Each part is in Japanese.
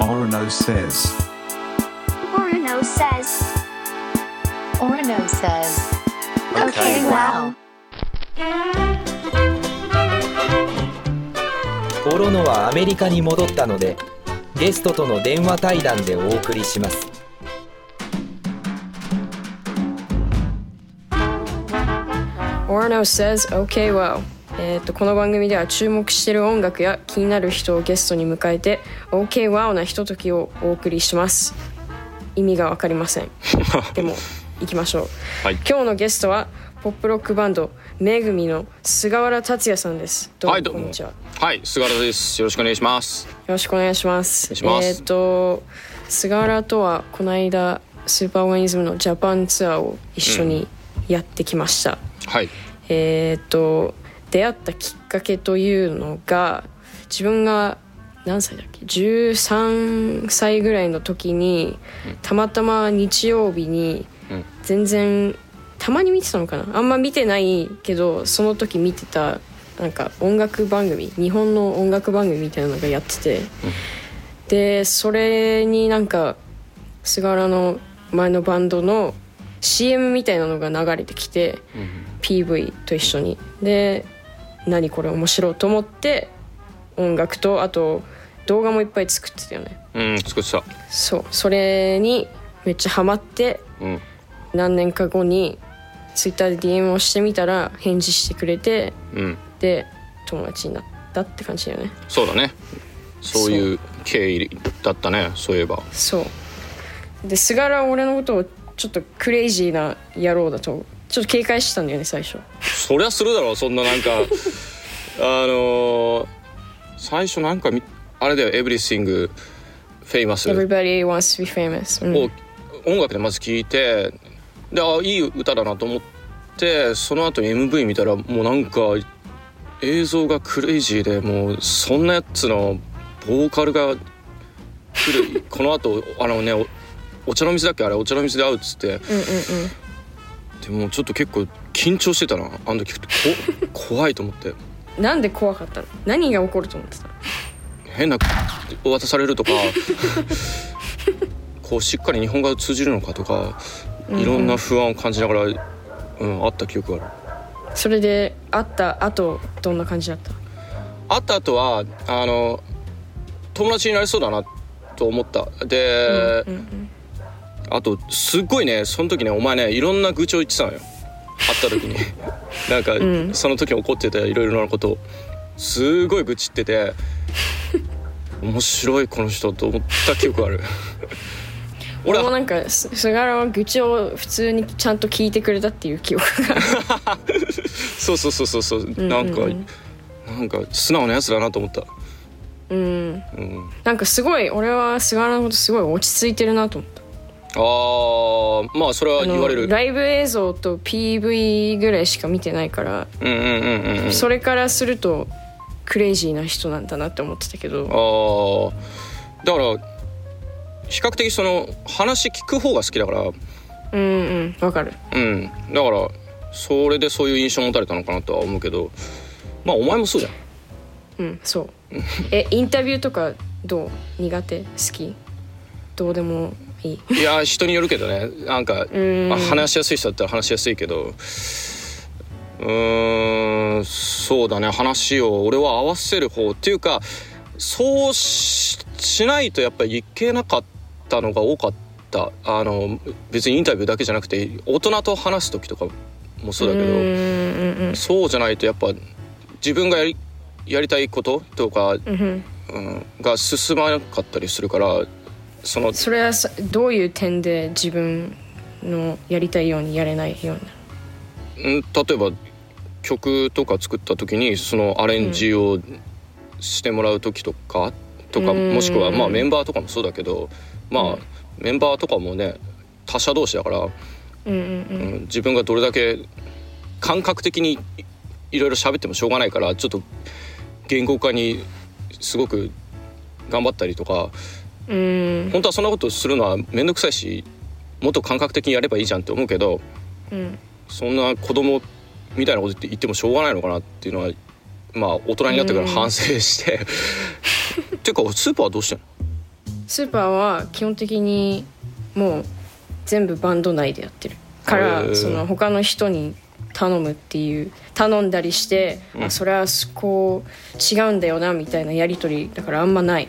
Orono says. Orono says. Orono says. Okay, well. オロノはアメリカに戻ったのでゲストとの電話対談でお送りします Orno says OK well えー、とこの番組では注目している音楽や気になる人をゲストに迎えて OK wow なひとときをお送りします。意味がわかりません。でも行きましょう、はい。今日のゲストはポップロックバンドめぐみの菅原達也さんです。どうもはいこんにちは。はい菅原です。よろしくお願いします。よろしくお願いします。えっ、と菅原とはこの間スーパーオーガニズムのジャパンツアーを一緒にやってきました。はい。えっ、と出会ったきっかけというのが自分が何歳だっけ？13歳ぐらいの時にたまたま日曜日にうん。全然たまに見てたのかな？あんま見てないけどその時見てたなんか音楽番組日本の音楽番組みたいなのがやってて、でそれになんか菅原の前のバンドの CM みたいなのが流れてきて、PV と一緒に。で何これ面白いと思って音楽とあと動画もいっぱい作ってたよね。うん作ってた。そう。それにめっちゃハマってうん。何年か後に Twitter で DM をしてみたら返事してくれてうん。で友達になったって感じだよね。そうだね。そういう。経緯だったねそういえば。そう。で菅原は俺のことをちょっとクレイジーな野郎だとちょっと警戒してたんだよね最初そりゃするだろうそんななんか。あのー最初なんかみあれだよ「Everything Famous」Everybody wants to be famous、うん。を音楽でまず聴いてであいい歌だなと思ってその後に MV 見たらもうなんか映像がクレイジーでもうそんなやつのボーカルが来る。この後あのねおお茶の水だっけ？あれお茶の水で会うっつって。うんうんうん。でもちょっと結構緊張してたな。あの時こ 怖いと思って。なんで怖かったの？何が起こると思ってたの？変なお渡されるとか。こうしっかり日本語が通じるのかとか。いろんな不安を感じながら、うん、あった記憶がある。それで会った後どんな感じだった？会った後はあの友達になりそうだなと思った。で、うんうんあとすっごいねその時ねお前ねいろんな愚痴を言ってたのよ。会った時に。なんか、ん。その時起こってたいろいろなことをすごい愚痴ってて 面白いこの人と思った記憶がある。俺もなんかす菅原は愚痴を普通にちゃんと聞いてくれたっていう記憶が。そうそうそうそうそう。なんか、なんか素直なやつだなと思った。うん。うん。なんかすごい俺は菅原のことすごい落ち着いてるなと思ったあーまあそれは言われる。ライブ映像と PV ぐらいしか見てないから、うんうんうんうんうん。それからするとクレイジーな人なんだなって思ってたけど。ああだから比較的その話聞く方が好きだから。うんうんわかる。うん。だからそれでそういう印象を持たれたのかなとは思うけど。まあお前もそうじゃん。うんそう。えインタビューとかどう？苦手？好き？どうでもいい。いや人によるけどね。なんか、ん。まあ、話しやすい人だったら話しやすいけど。うーんそうだね。話を俺は合わせる方っていうかそうししないとやっぱりいけなかったのが多かった。あの別にインタビューだけじゃなくて大人と話す時とかもそうだけど、うんうんうんそうじゃないとやっぱ自分がやりやりたいこととか、うん、が進まなかったりするからそのそれはさどういう点で自分のやりたいようにやれないようになん例えば曲とか作った時にそのアレンジをしてもらう時とかとかうん。もしくはまあメンバーとかもそうだけどまあメンバーとかもね他者同士だから、うんうんうん。自分がどれだけ感覚的にいいろいろ喋ってもしょうがないからちょっと言語化にすごく頑張ったりとかうん。うん本当はそんなことするのは面倒くさいしもっと感覚的にやればいいじゃんって思うけどうん。そんな子供みたいなこと言ってもしょうがないのかなっていうのはまあ大人になってから反省して、っ ていうかスーパーはどうしてんの？スーパーは基本的にもう全部バンド内でやってる。からその他の人に頼むっていう頼んだりして、うん。あそれはこう違うんだよなみたいなやり取りだからあんまない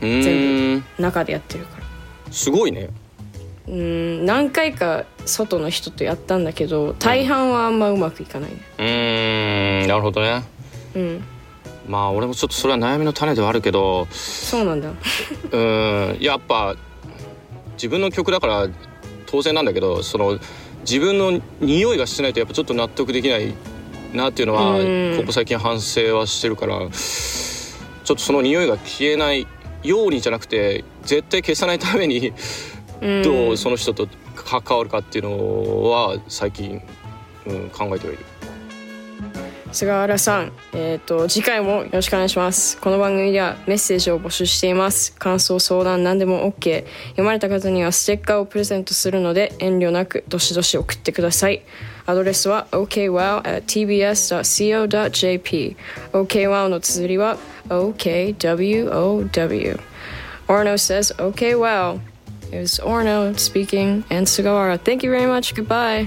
うーん中でやってるから。すごいね。うん何回か外の人とやったんだけど大半はあんまうまくいかない。ねうーんなるほどね。うん。まあ俺もちょっとそれは悩みの種ではあるけどそうなんだ。うーんやっぱ自分の曲だから当然なんだけどその自分の匂いがしてないとやっぱちょっと納得できないなっていうのはうん。ここ最近反省はしてるからちょっとその匂いが消えないようにじゃなくて絶対消さないためにうんどうその人と関わるかっていうのは最近、うん、考えてはいる。菅原さん、えー、と次回もよろしくお願いします。この番組ではメッセージを募集しています。感想相談何でも OK 読まれた方にはステッカーをプレゼントするので遠慮なくどしどし送ってください。アドレスは okwow.tbs.co.jp okwow の綴りは okwow Orno says okay wow. It was Orno speaking and Sugawara. Thank you very much. Goodbye.